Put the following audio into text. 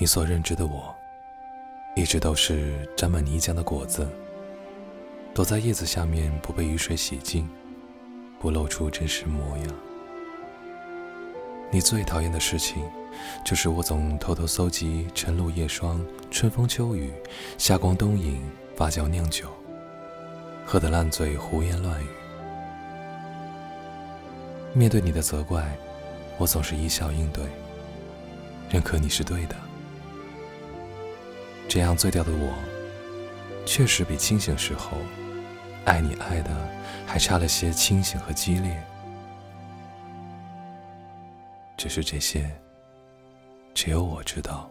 你所认知的我，一直都是沾满泥浆的果子，躲在叶子下面不被雨水洗净，不露出真实模样。你最讨厌的事情，就是我总偷偷搜集晨露夜霜、春风秋雨、夏光冬影、发酵酿酒，喝得烂醉，胡言乱语。面对你的责怪，我总是一笑应对，认可你是对的。这样醉掉的我，确实比清醒时候爱你爱的还差了些清醒和激烈。只是这些，只有我知道。